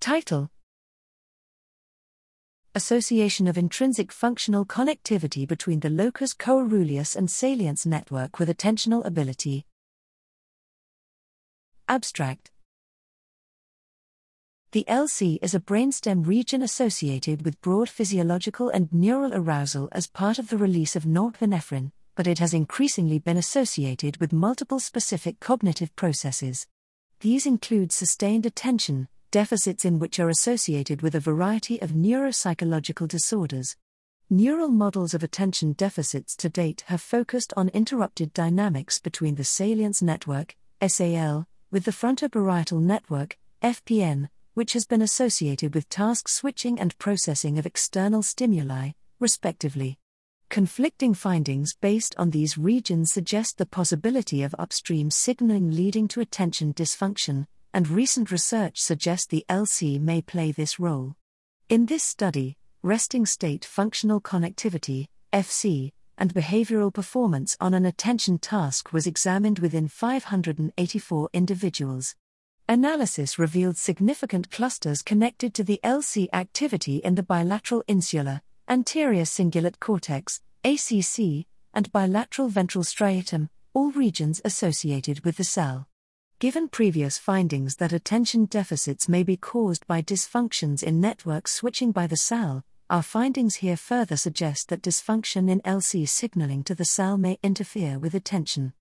Title Association of intrinsic functional connectivity between the locus coeruleus and salience network with attentional ability. Abstract The LC is a brainstem region associated with broad physiological and neural arousal as part of the release of norepinephrine, but it has increasingly been associated with multiple specific cognitive processes. These include sustained attention, deficits in which are associated with a variety of neuropsychological disorders. Neural models of attention deficits to date have focused on interrupted dynamics between the salience network, SAL, with the frontoparietal network, FPN, which has been associated with task switching and processing of external stimuli, respectively. Conflicting findings based on these regions suggest the possibility of upstream signaling leading to attention dysfunction, and recent research suggests the LC may play this role. In this study, resting state functional connectivity, FC, and behavioral performance on an attention task was examined within 584 individuals. Analysis revealed significant clusters connected to the LC activity in the bilateral insular, anterior cingulate cortex, ACC, and bilateral ventral striatum, all regions associated with the SAL. Given previous findings that attention deficits may be caused by dysfunctions in network switching by the SAL, our findings here further suggest that dysfunction in LC signaling to the SAL may interfere with attention.